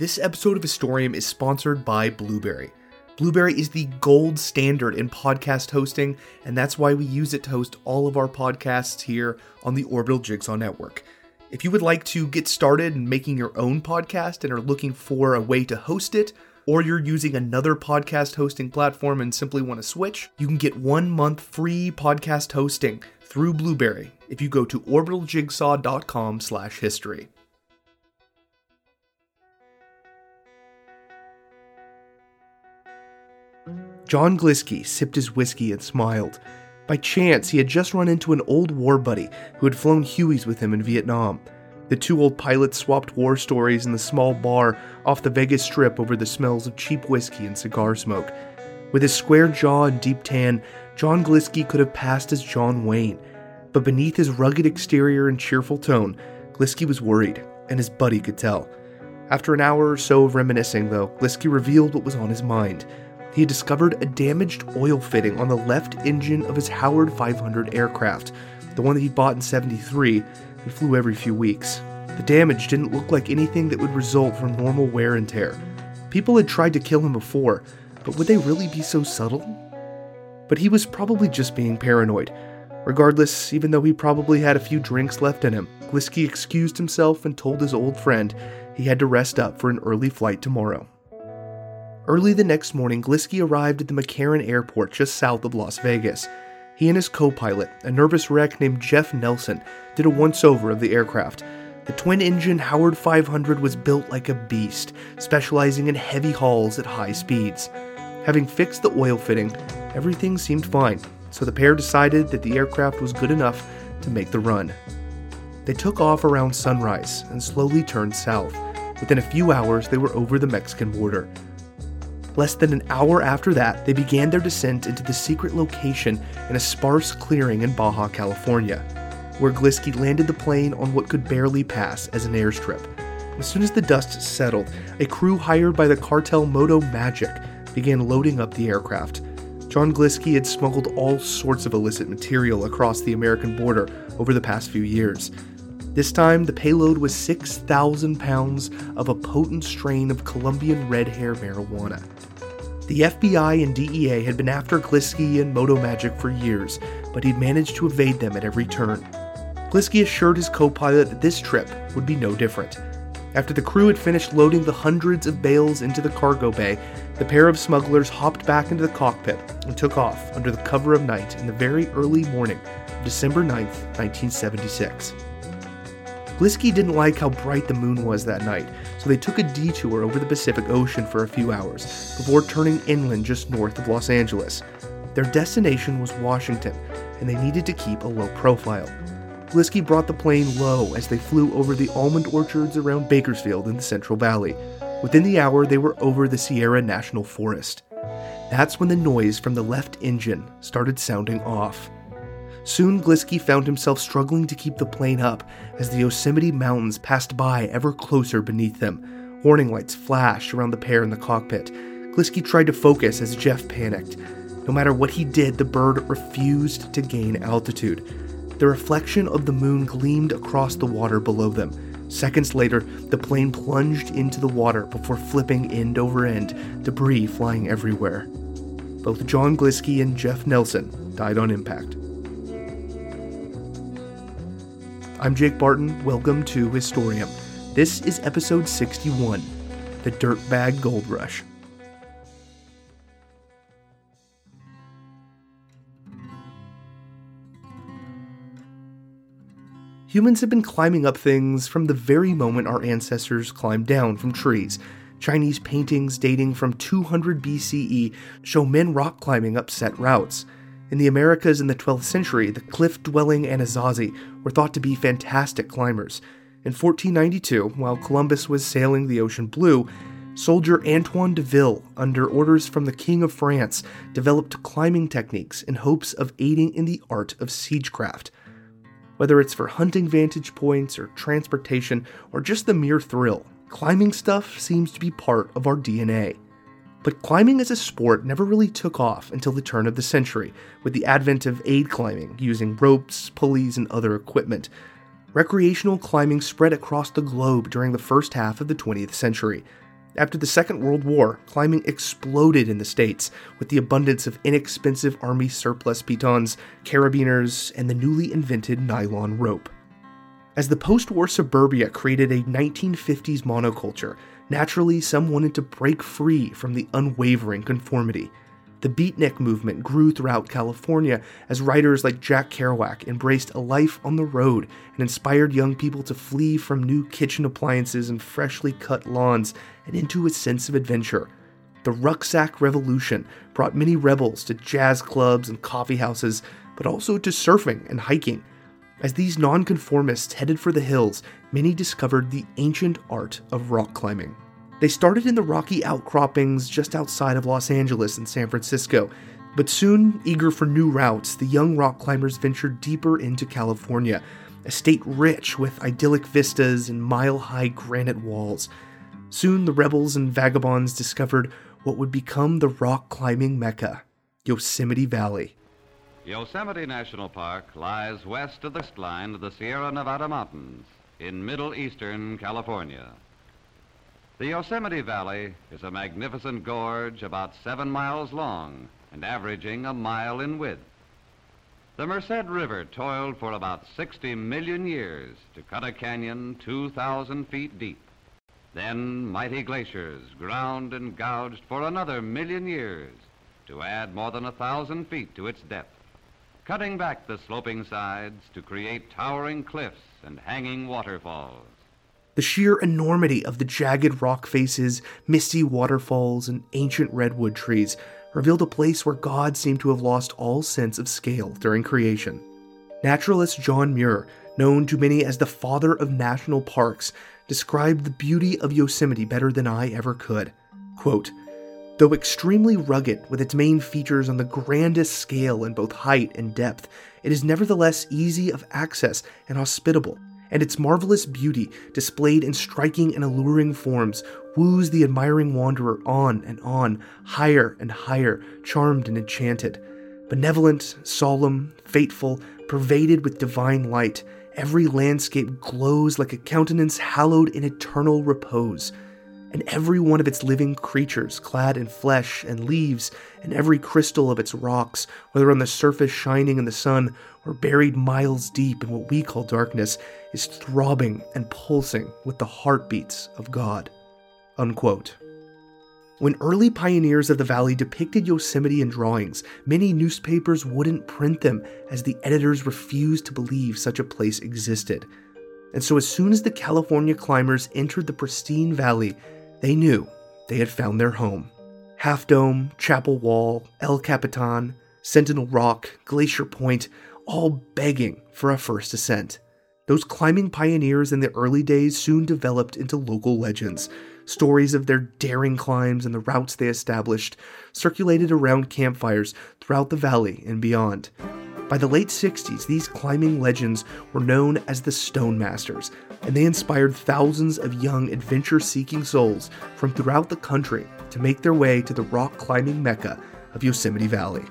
This episode of Historium is sponsored by Blubrry. Blubrry is the gold standard in podcast hosting, and that's why we use it to host all of our podcasts here on the Orbital Jigsaw Network. If you would like to get started in making your own podcast and are looking for a way to host it, or you're using another podcast hosting platform and simply want to switch, you can get one month free podcast hosting through Blubrry if you go to orbitaljigsaw.com slash history. John Glisky sipped his whiskey and smiled. By chance, he had just run into an old war buddy who had flown Hueys with him in Vietnam. The two old pilots swapped war stories in the small bar off the Vegas Strip over the smells of cheap whiskey and cigar smoke. With his square jaw and deep tan, John Glisky could have passed as John Wayne. But beneath his rugged exterior and cheerful tone, Glisky was worried, and his buddy could tell. After an hour or so of reminiscing, though, Glisky revealed what was on his mind he had discovered a damaged oil fitting on the left engine of his Howard 500 aircraft, the one that he'd bought in 73 and flew every few weeks. The damage didn't look like anything that would result from normal wear and tear. People had tried to kill him before, but would they really be so subtle? But he was probably just being paranoid. Regardless, even though he probably had a few drinks left in him, Glisky excused himself and told his old friend he had to rest up for an early flight tomorrow. Early the next morning, Glisky arrived at the McCarran Airport just south of Las Vegas. He and his co pilot, a nervous wreck named Jeff Nelson, did a once over of the aircraft. The twin engine Howard 500 was built like a beast, specializing in heavy hauls at high speeds. Having fixed the oil fitting, everything seemed fine, so the pair decided that the aircraft was good enough to make the run. They took off around sunrise and slowly turned south. Within a few hours, they were over the Mexican border. Less than an hour after that, they began their descent into the secret location in a sparse clearing in Baja California, where Glisky landed the plane on what could barely pass as an airstrip. As soon as the dust settled, a crew hired by the cartel Moto Magic began loading up the aircraft. John Glisky had smuggled all sorts of illicit material across the American border over the past few years. This time, the payload was 6,000 pounds of a potent strain of Colombian red hair marijuana. The FBI and DEA had been after Glisky and Moto Magic for years, but he'd managed to evade them at every turn. Glisky assured his co pilot that this trip would be no different. After the crew had finished loading the hundreds of bales into the cargo bay, the pair of smugglers hopped back into the cockpit and took off under the cover of night in the very early morning of December 9th, 1976. Glisky didn't like how bright the moon was that night, so they took a detour over the Pacific Ocean for a few hours before turning inland just north of Los Angeles. Their destination was Washington, and they needed to keep a low profile. Glisky brought the plane low as they flew over the almond orchards around Bakersfield in the Central Valley. Within the hour, they were over the Sierra National Forest. That's when the noise from the left engine started sounding off. Soon Glisky found himself struggling to keep the plane up as the Yosemite Mountains passed by ever closer beneath them. Warning lights flashed around the pair in the cockpit. Glisky tried to focus as Jeff panicked. No matter what he did, the bird refused to gain altitude. The reflection of the moon gleamed across the water below them. Seconds later, the plane plunged into the water before flipping end over end, debris flying everywhere. Both John Glisky and Jeff Nelson died on impact. I'm Jake Barton. Welcome to Historium. This is episode 61 The Dirtbag Gold Rush. Humans have been climbing up things from the very moment our ancestors climbed down from trees. Chinese paintings dating from 200 BCE show men rock climbing up set routes. In the Americas in the 12th century, the cliff dwelling Anasazi were thought to be fantastic climbers. In 1492, while Columbus was sailing the ocean blue, soldier Antoine de Ville, under orders from the King of France, developed climbing techniques in hopes of aiding in the art of siegecraft. Whether it's for hunting vantage points or transportation or just the mere thrill, climbing stuff seems to be part of our DNA. But climbing as a sport never really took off until the turn of the century, with the advent of aid climbing using ropes, pulleys, and other equipment. Recreational climbing spread across the globe during the first half of the 20th century. After the Second World War, climbing exploded in the States with the abundance of inexpensive Army surplus pitons, carabiners, and the newly invented nylon rope. As the post war suburbia created a 1950s monoculture, naturally some wanted to break free from the unwavering conformity. The beatnik movement grew throughout California as writers like Jack Kerouac embraced a life on the road and inspired young people to flee from new kitchen appliances and freshly cut lawns and into a sense of adventure. The rucksack revolution brought many rebels to jazz clubs and coffee houses, but also to surfing and hiking. As these nonconformists headed for the hills, many discovered the ancient art of rock climbing. They started in the rocky outcroppings just outside of Los Angeles and San Francisco, but soon, eager for new routes, the young rock climbers ventured deeper into California, a state rich with idyllic vistas and mile high granite walls. Soon, the rebels and vagabonds discovered what would become the rock climbing mecca Yosemite Valley. Yosemite National Park lies west of the line of the Sierra Nevada Mountains in middle eastern California. The Yosemite Valley is a magnificent gorge about seven miles long and averaging a mile in width. The Merced River toiled for about 60 million years to cut a canyon 2,000 feet deep. Then mighty glaciers ground and gouged for another million years to add more than a thousand feet to its depth, cutting back the sloping sides to create towering cliffs and hanging waterfalls. The sheer enormity of the jagged rock faces, misty waterfalls, and ancient redwood trees revealed a place where God seemed to have lost all sense of scale during creation. Naturalist John Muir, known to many as the father of national parks, described the beauty of Yosemite better than I ever could. Quote, Though extremely rugged with its main features on the grandest scale in both height and depth, it is nevertheless easy of access and hospitable and its marvelous beauty, displayed in striking and alluring forms, woos the admiring wanderer on and on, higher and higher, charmed and enchanted. Benevolent, solemn, fateful, pervaded with divine light, every landscape glows like a countenance hallowed in eternal repose and every one of its living creatures, clad in flesh and leaves, and every crystal of its rocks, whether on the surface shining in the sun or buried miles deep in what we call darkness, is throbbing and pulsing with the heartbeats of God. Unquote. When early pioneers of the valley depicted Yosemite in drawings, many newspapers wouldn't print them as the editors refused to believe such a place existed. And so, as soon as the California climbers entered the pristine valley, they knew they had found their home. Half Dome, Chapel Wall, El Capitan, Sentinel Rock, Glacier Point, all begging for a first ascent. Those climbing pioneers in the early days soon developed into local legends. Stories of their daring climbs and the routes they established circulated around campfires throughout the valley and beyond. By the late 60s, these climbing legends were known as the Stone Masters, and they inspired thousands of young adventure seeking souls from throughout the country to make their way to the rock climbing mecca of Yosemite Valley.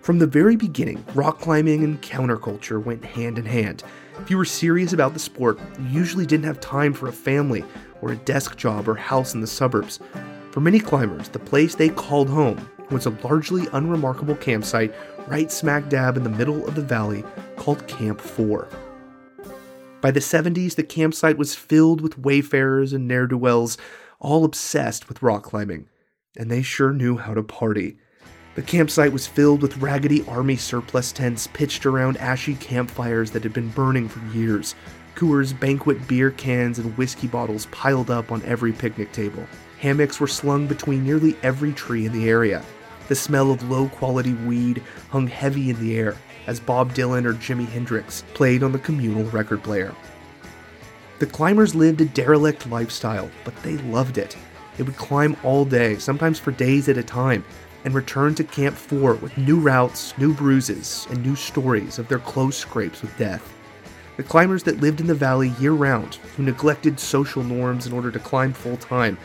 From the very beginning, rock climbing and counterculture went hand in hand. If you were serious about the sport, you usually didn't have time for a family or a desk job or house in the suburbs. For many climbers, the place they called home was a largely unremarkable campsite right smack dab in the middle of the valley called Camp 4. By the 70s, the campsite was filled with wayfarers and ne'er do wells, all obsessed with rock climbing, and they sure knew how to party. The campsite was filled with raggedy army surplus tents pitched around ashy campfires that had been burning for years. Coors banquet beer cans and whiskey bottles piled up on every picnic table. Hammocks were slung between nearly every tree in the area. The smell of low quality weed hung heavy in the air as Bob Dylan or Jimi Hendrix played on the communal record player. The climbers lived a derelict lifestyle, but they loved it. They would climb all day, sometimes for days at a time, and return to Camp 4 with new routes, new bruises, and new stories of their close scrapes with death. The climbers that lived in the valley year round, who neglected social norms in order to climb full time,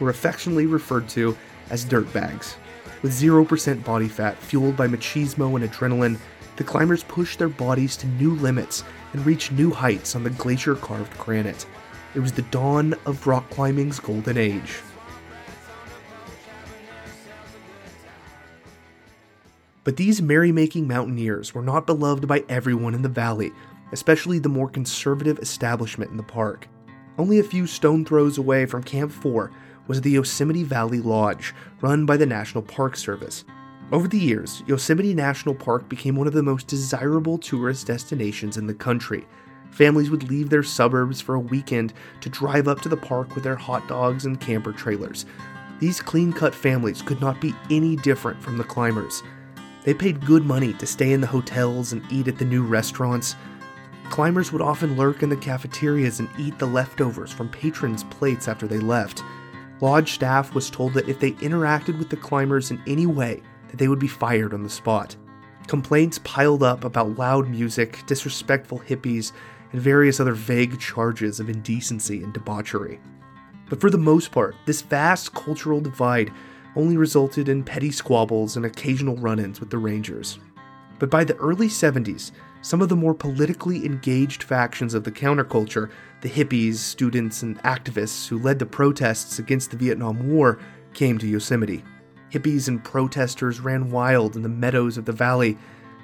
were affectionately referred to as dirtbags. With 0% body fat, fueled by machismo and adrenaline, the climbers pushed their bodies to new limits and reached new heights on the glacier carved granite. It was the dawn of rock climbing's golden age. But these merrymaking mountaineers were not beloved by everyone in the valley, especially the more conservative establishment in the park. Only a few stone throws away from Camp 4 was the Yosemite Valley Lodge, run by the National Park Service. Over the years, Yosemite National Park became one of the most desirable tourist destinations in the country. Families would leave their suburbs for a weekend to drive up to the park with their hot dogs and camper trailers. These clean cut families could not be any different from the climbers. They paid good money to stay in the hotels and eat at the new restaurants. Climbers would often lurk in the cafeterias and eat the leftovers from patrons' plates after they left. Lodge staff was told that if they interacted with the climbers in any way, that they would be fired on the spot. Complaints piled up about loud music, disrespectful hippies, and various other vague charges of indecency and debauchery. But for the most part, this vast cultural divide only resulted in petty squabbles and occasional run ins with the Rangers. But by the early 70s, some of the more politically engaged factions of the counterculture, the hippies, students, and activists who led the protests against the Vietnam War, came to Yosemite. Hippies and protesters ran wild in the meadows of the valley,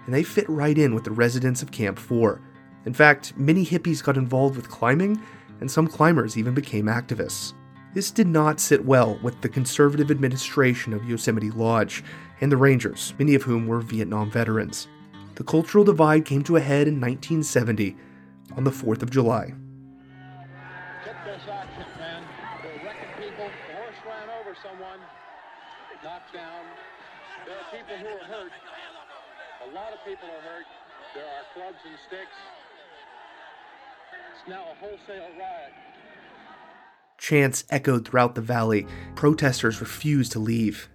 and they fit right in with the residents of Camp 4. In fact, many hippies got involved with climbing, and some climbers even became activists. This did not sit well with the conservative administration of Yosemite Lodge and the Rangers, many of whom were Vietnam veterans. The cultural divide came to a head in 1970 on the 4th of July. this action, men. They're wrecking people. The horse ran over someone, knocked down. There are people who are hurt. A lot of people are hurt. There are clubs and sticks. It's now a wholesale riot. Chants echoed throughout the valley. Protesters refused to leave.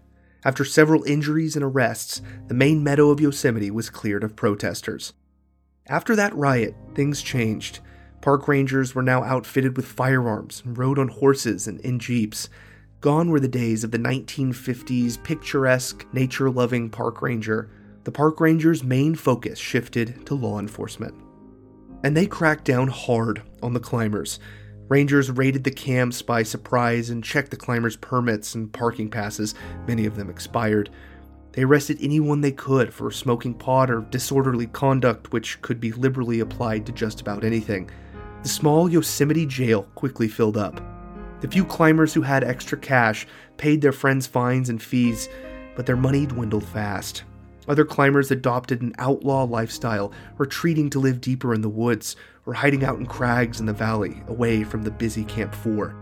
After several injuries and arrests, the main meadow of Yosemite was cleared of protesters. After that riot, things changed. Park rangers were now outfitted with firearms and rode on horses and in jeeps. Gone were the days of the 1950s picturesque, nature loving park ranger. The park ranger's main focus shifted to law enforcement. And they cracked down hard on the climbers. Rangers raided the camps by surprise and checked the climbers' permits and parking passes, many of them expired. They arrested anyone they could for smoking pot or disorderly conduct, which could be liberally applied to just about anything. The small Yosemite jail quickly filled up. The few climbers who had extra cash paid their friends fines and fees, but their money dwindled fast. Other climbers adopted an outlaw lifestyle, retreating to live deeper in the woods or hiding out in crags in the valley, away from the busy Camp 4.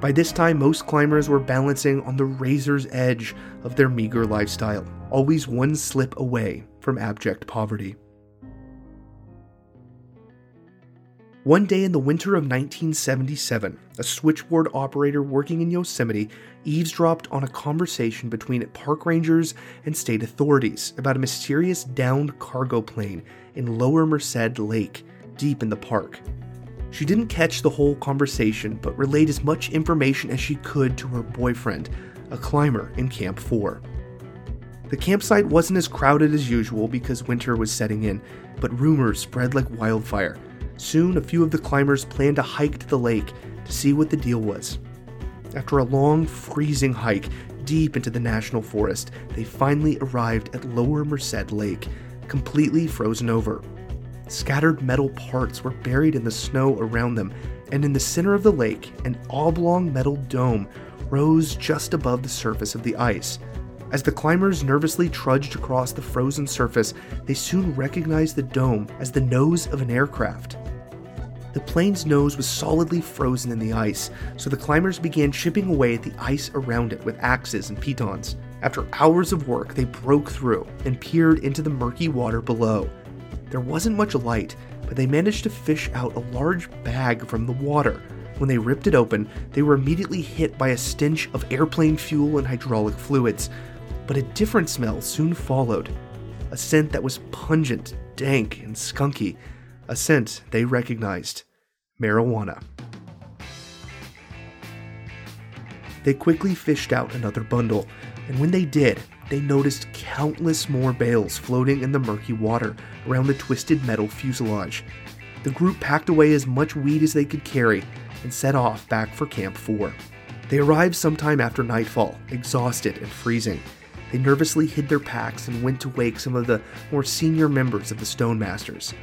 By this time, most climbers were balancing on the razor's edge of their meager lifestyle, always one slip away from abject poverty. One day in the winter of 1977, a switchboard operator working in Yosemite eavesdropped on a conversation between park rangers and state authorities about a mysterious downed cargo plane in Lower Merced Lake, deep in the park. She didn't catch the whole conversation, but relayed as much information as she could to her boyfriend, a climber in Camp 4. The campsite wasn't as crowded as usual because winter was setting in, but rumors spread like wildfire Soon, a few of the climbers planned to hike to the lake to see what the deal was. After a long, freezing hike deep into the national forest, they finally arrived at Lower Merced Lake, completely frozen over. Scattered metal parts were buried in the snow around them, and in the center of the lake, an oblong metal dome rose just above the surface of the ice. As the climbers nervously trudged across the frozen surface, they soon recognized the dome as the nose of an aircraft. The plane's nose was solidly frozen in the ice, so the climbers began chipping away at the ice around it with axes and pitons. After hours of work, they broke through and peered into the murky water below. There wasn't much light, but they managed to fish out a large bag from the water. When they ripped it open, they were immediately hit by a stench of airplane fuel and hydraulic fluids. But a different smell soon followed a scent that was pungent, dank, and skunky, a scent they recognized marijuana. They quickly fished out another bundle, and when they did, they noticed countless more bales floating in the murky water around the twisted metal fuselage. The group packed away as much weed as they could carry, and set off back for Camp 4. They arrived sometime after nightfall, exhausted and freezing. They nervously hid their packs and went to wake some of the more senior members of the Stonemasters.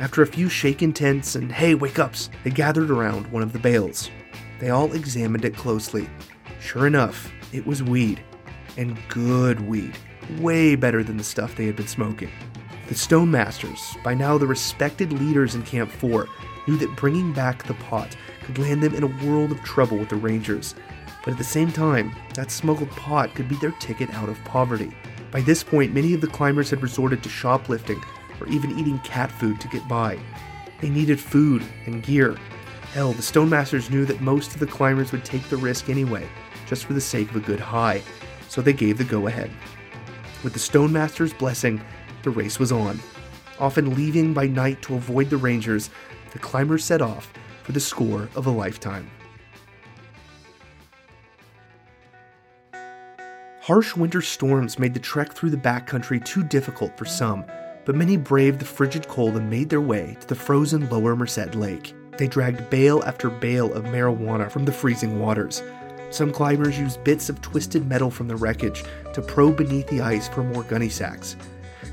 After a few shaken tents and hey, wake ups, they gathered around one of the bales. They all examined it closely. Sure enough, it was weed. And good weed. Way better than the stuff they had been smoking. The Stone Masters, by now the respected leaders in Camp 4, knew that bringing back the pot could land them in a world of trouble with the Rangers. But at the same time, that smuggled pot could be their ticket out of poverty. By this point, many of the climbers had resorted to shoplifting or even eating cat food to get by. They needed food and gear. Hell, the Stonemasters knew that most of the climbers would take the risk anyway, just for the sake of a good high, so they gave the go ahead. With the Stonemaster's blessing, the race was on. Often leaving by night to avoid the Rangers, the climbers set off for the score of a lifetime. Harsh winter storms made the trek through the backcountry too difficult for some, but many braved the frigid cold and made their way to the frozen lower Merced Lake. They dragged bale after bale of marijuana from the freezing waters. Some climbers used bits of twisted metal from the wreckage to probe beneath the ice for more gunny sacks.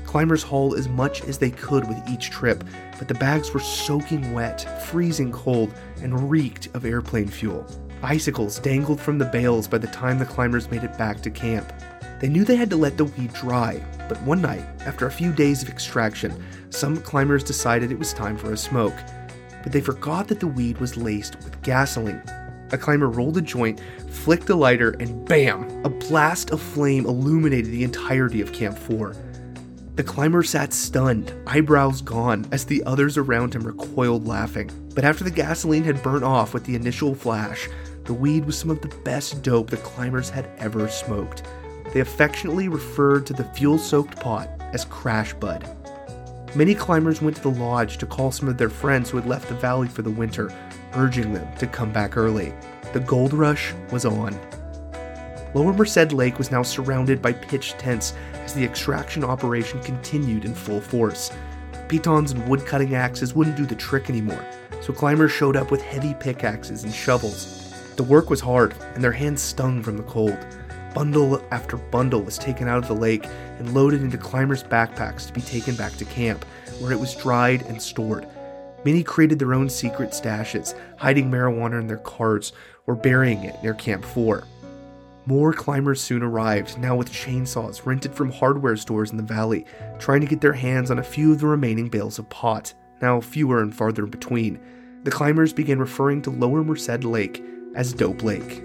Climbers hauled as much as they could with each trip, but the bags were soaking wet, freezing cold, and reeked of airplane fuel. Icicles dangled from the bales by the time the climbers made it back to camp. They knew they had to let the weed dry, but one night, after a few days of extraction, some climbers decided it was time for a smoke. But they forgot that the weed was laced with gasoline. A climber rolled a joint, flicked a lighter, and bam! A blast of flame illuminated the entirety of Camp 4. The climber sat stunned, eyebrows gone, as the others around him recoiled laughing. But after the gasoline had burnt off with the initial flash, the weed was some of the best dope the climbers had ever smoked. They affectionately referred to the fuel soaked pot as Crash Bud. Many climbers went to the lodge to call some of their friends who had left the valley for the winter, urging them to come back early. The gold rush was on. Lower Merced Lake was now surrounded by pitched tents as the extraction operation continued in full force. Pitons and wood cutting axes wouldn't do the trick anymore, so climbers showed up with heavy pickaxes and shovels. The work was hard, and their hands stung from the cold. Bundle after bundle was taken out of the lake and loaded into climbers' backpacks to be taken back to camp, where it was dried and stored. Many created their own secret stashes, hiding marijuana in their carts or burying it near Camp 4. More climbers soon arrived, now with chainsaws rented from hardware stores in the valley, trying to get their hands on a few of the remaining bales of pot, now fewer and farther between. The climbers began referring to Lower Merced Lake as Dope Lake.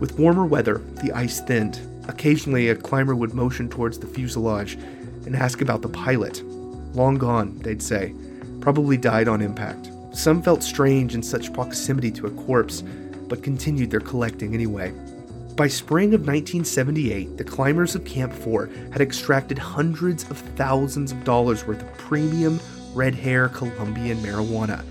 With warmer weather, the ice thinned. Occasionally, a climber would motion towards the fuselage and ask about the pilot. Long gone, they'd say. Probably died on impact. Some felt strange in such proximity to a corpse, but continued their collecting anyway. By spring of 1978, the climbers of Camp 4 had extracted hundreds of thousands of dollars worth of premium red hair Colombian marijuana.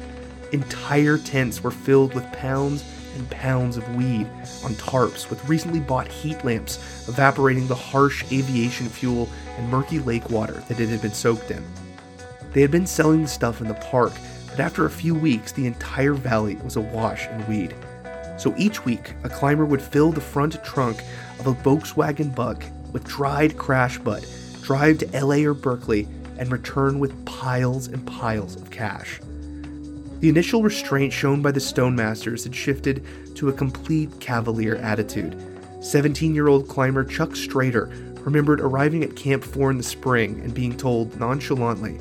Entire tents were filled with pounds and pounds of weed on tarps with recently bought heat lamps evaporating the harsh aviation fuel and murky lake water that it had been soaked in. They had been selling the stuff in the park, but after a few weeks, the entire valley was awash in weed. So each week, a climber would fill the front trunk of a Volkswagen Bug with dried crash bud, drive to LA or Berkeley, and return with piles and piles of cash. The initial restraint shown by the Stonemasters had shifted to a complete cavalier attitude. 17 year old climber Chuck Strader remembered arriving at Camp 4 in the spring and being told nonchalantly,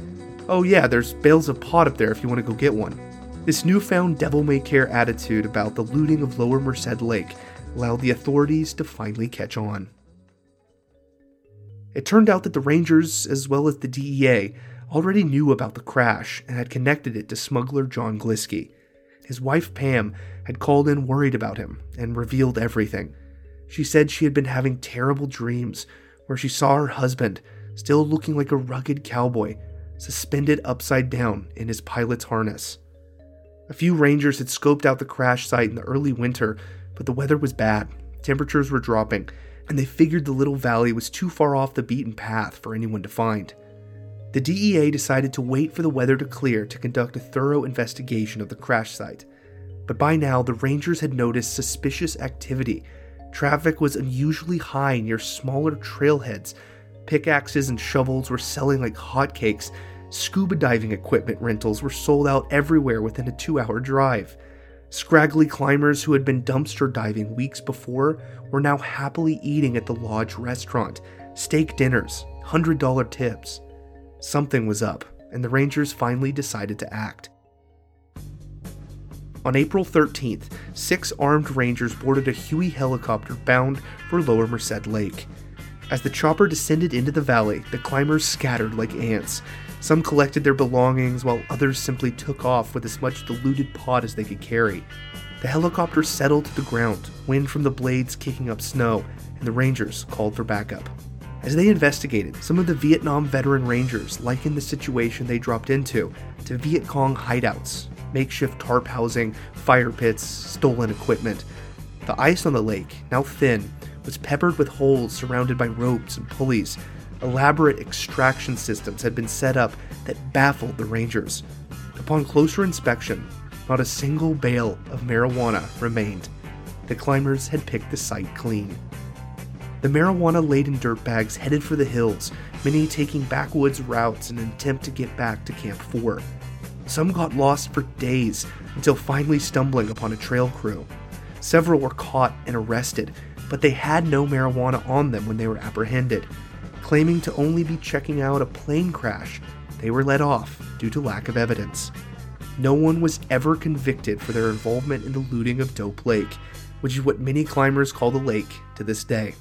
Oh, yeah, there's bales of pot up there if you want to go get one. This newfound devil may care attitude about the looting of Lower Merced Lake allowed the authorities to finally catch on. It turned out that the Rangers, as well as the DEA, already knew about the crash and had connected it to smuggler John Glisky. His wife Pam had called in worried about him and revealed everything. She said she had been having terrible dreams where she saw her husband, still looking like a rugged cowboy, suspended upside down in his pilot's harness. A few rangers had scoped out the crash site in the early winter, but the weather was bad, temperatures were dropping, and they figured the little valley was too far off the beaten path for anyone to find. The DEA decided to wait for the weather to clear to conduct a thorough investigation of the crash site. but by now the Rangers had noticed suspicious activity. Traffic was unusually high near smaller trailheads. Pickaxes and shovels were selling like hotcakes. Scuba diving equipment rentals were sold out everywhere within a two hour drive. Scraggly climbers who had been dumpster diving weeks before were now happily eating at the lodge restaurant, steak dinners, $100 tips. Something was up, and the Rangers finally decided to act. On April 13th, six armed Rangers boarded a Huey helicopter bound for Lower Merced Lake. As the chopper descended into the valley, the climbers scattered like ants. Some collected their belongings, while others simply took off with as much diluted pot as they could carry. The helicopter settled to the ground, wind from the blades kicking up snow, and the Rangers called for backup. As they investigated, some of the Vietnam veteran Rangers likened the situation they dropped into to Viet Cong hideouts, makeshift tarp housing, fire pits, stolen equipment. The ice on the lake, now thin, was peppered with holes surrounded by ropes and pulleys. Elaborate extraction systems had been set up that baffled the Rangers. Upon closer inspection, not a single bale of marijuana remained. The climbers had picked the site clean. The marijuana laden dirt bags headed for the hills, many taking backwoods routes in an attempt to get back to Camp 4. Some got lost for days until finally stumbling upon a trail crew. Several were caught and arrested, but they had no marijuana on them when they were apprehended. Claiming to only be checking out a plane crash, they were let off due to lack of evidence. No one was ever convicted for their involvement in the looting of Dope Lake, which is what many climbers call the lake to this day.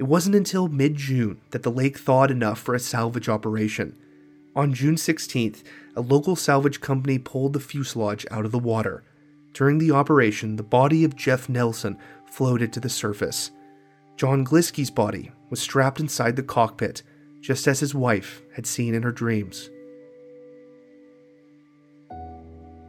It wasn't until mid June that the lake thawed enough for a salvage operation. On June 16th, a local salvage company pulled the fuselage out of the water. During the operation, the body of Jeff Nelson floated to the surface. John Glisky's body was strapped inside the cockpit, just as his wife had seen in her dreams.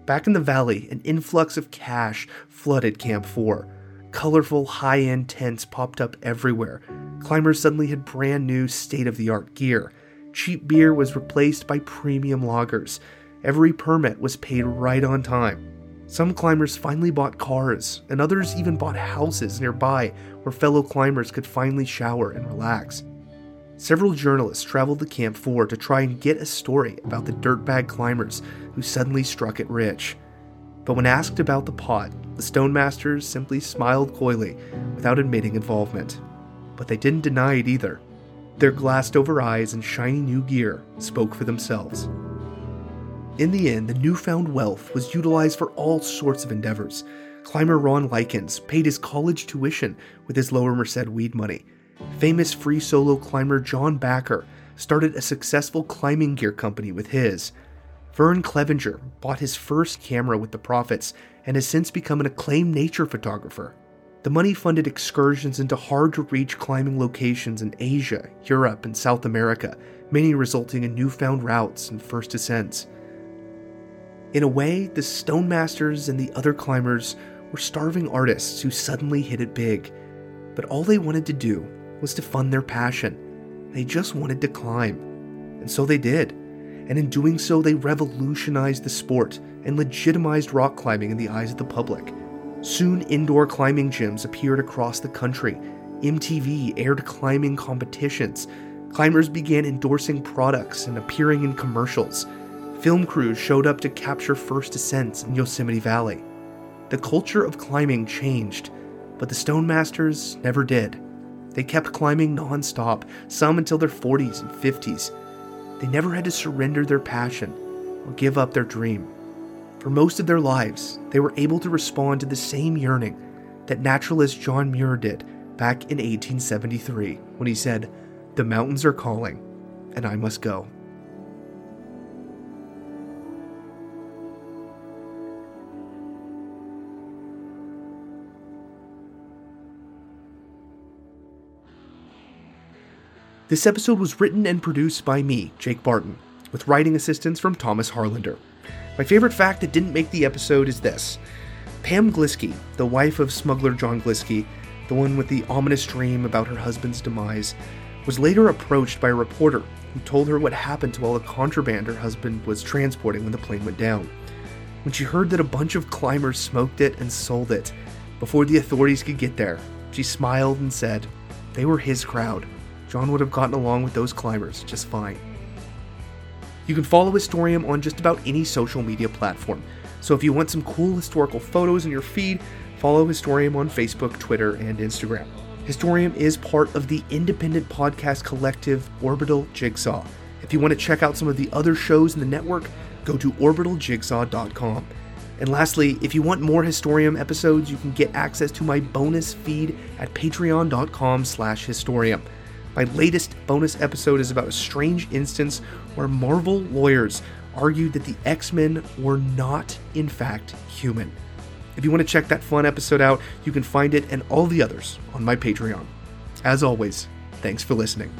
Back in the valley, an influx of cash flooded Camp 4. Colorful, high end tents popped up everywhere. Climbers suddenly had brand new, state of the art gear. Cheap beer was replaced by premium lagers. Every permit was paid right on time. Some climbers finally bought cars, and others even bought houses nearby where fellow climbers could finally shower and relax. Several journalists traveled to Camp 4 to try and get a story about the dirtbag climbers who suddenly struck it rich. But when asked about the pot, the Stonemasters simply smiled coyly without admitting involvement. But they didn't deny it either. Their glassed over eyes and shiny new gear spoke for themselves. In the end, the newfound wealth was utilized for all sorts of endeavors. Climber Ron Likens paid his college tuition with his Lower Merced weed money. Famous free solo climber John Bachar started a successful climbing gear company with his. Vern Clevenger bought his first camera with the profits and has since become an acclaimed nature photographer. The money funded excursions into hard to reach climbing locations in Asia, Europe, and South America, many resulting in newfound routes and first ascents. In a way, the Stonemasters and the other climbers were starving artists who suddenly hit it big. But all they wanted to do was to fund their passion. They just wanted to climb. And so they did and in doing so, they revolutionized the sport and legitimized rock climbing in the eyes of the public. Soon, indoor climbing gyms appeared across the country. MTV aired climbing competitions. Climbers began endorsing products and appearing in commercials. Film crews showed up to capture first ascents in Yosemite Valley. The culture of climbing changed, but the Stonemasters never did. They kept climbing nonstop, some until their 40s and 50s. They never had to surrender their passion or give up their dream. For most of their lives, they were able to respond to the same yearning that naturalist John Muir did back in 1873 when he said, The mountains are calling, and I must go. This episode was written and produced by me, Jake Barton, with writing assistance from Thomas Harlander. My favorite fact that didn't make the episode is this Pam Glisky, the wife of smuggler John Glisky, the one with the ominous dream about her husband's demise, was later approached by a reporter who told her what happened to all the contraband her husband was transporting when the plane went down. when she heard that a bunch of climbers smoked it and sold it. Before the authorities could get there, she smiled and said, They were his crowd. John would have gotten along with those climbers just fine. You can follow Historium on just about any social media platform, so if you want some cool historical photos in your feed, follow Historium on Facebook, Twitter, and Instagram. Historium is part of the independent podcast collective Orbital Jigsaw. If you want to check out some of the other shows in the network, go to orbitaljigsaw.com. And lastly, if you want more Historium episodes, you can get access to my bonus feed at patreon.com slash historium. My latest bonus episode is about a strange instance where Marvel lawyers argued that the X-Men were not, in fact, human. If you want to check that fun episode out, you can find it and all the others on my Patreon. As always, thanks for listening.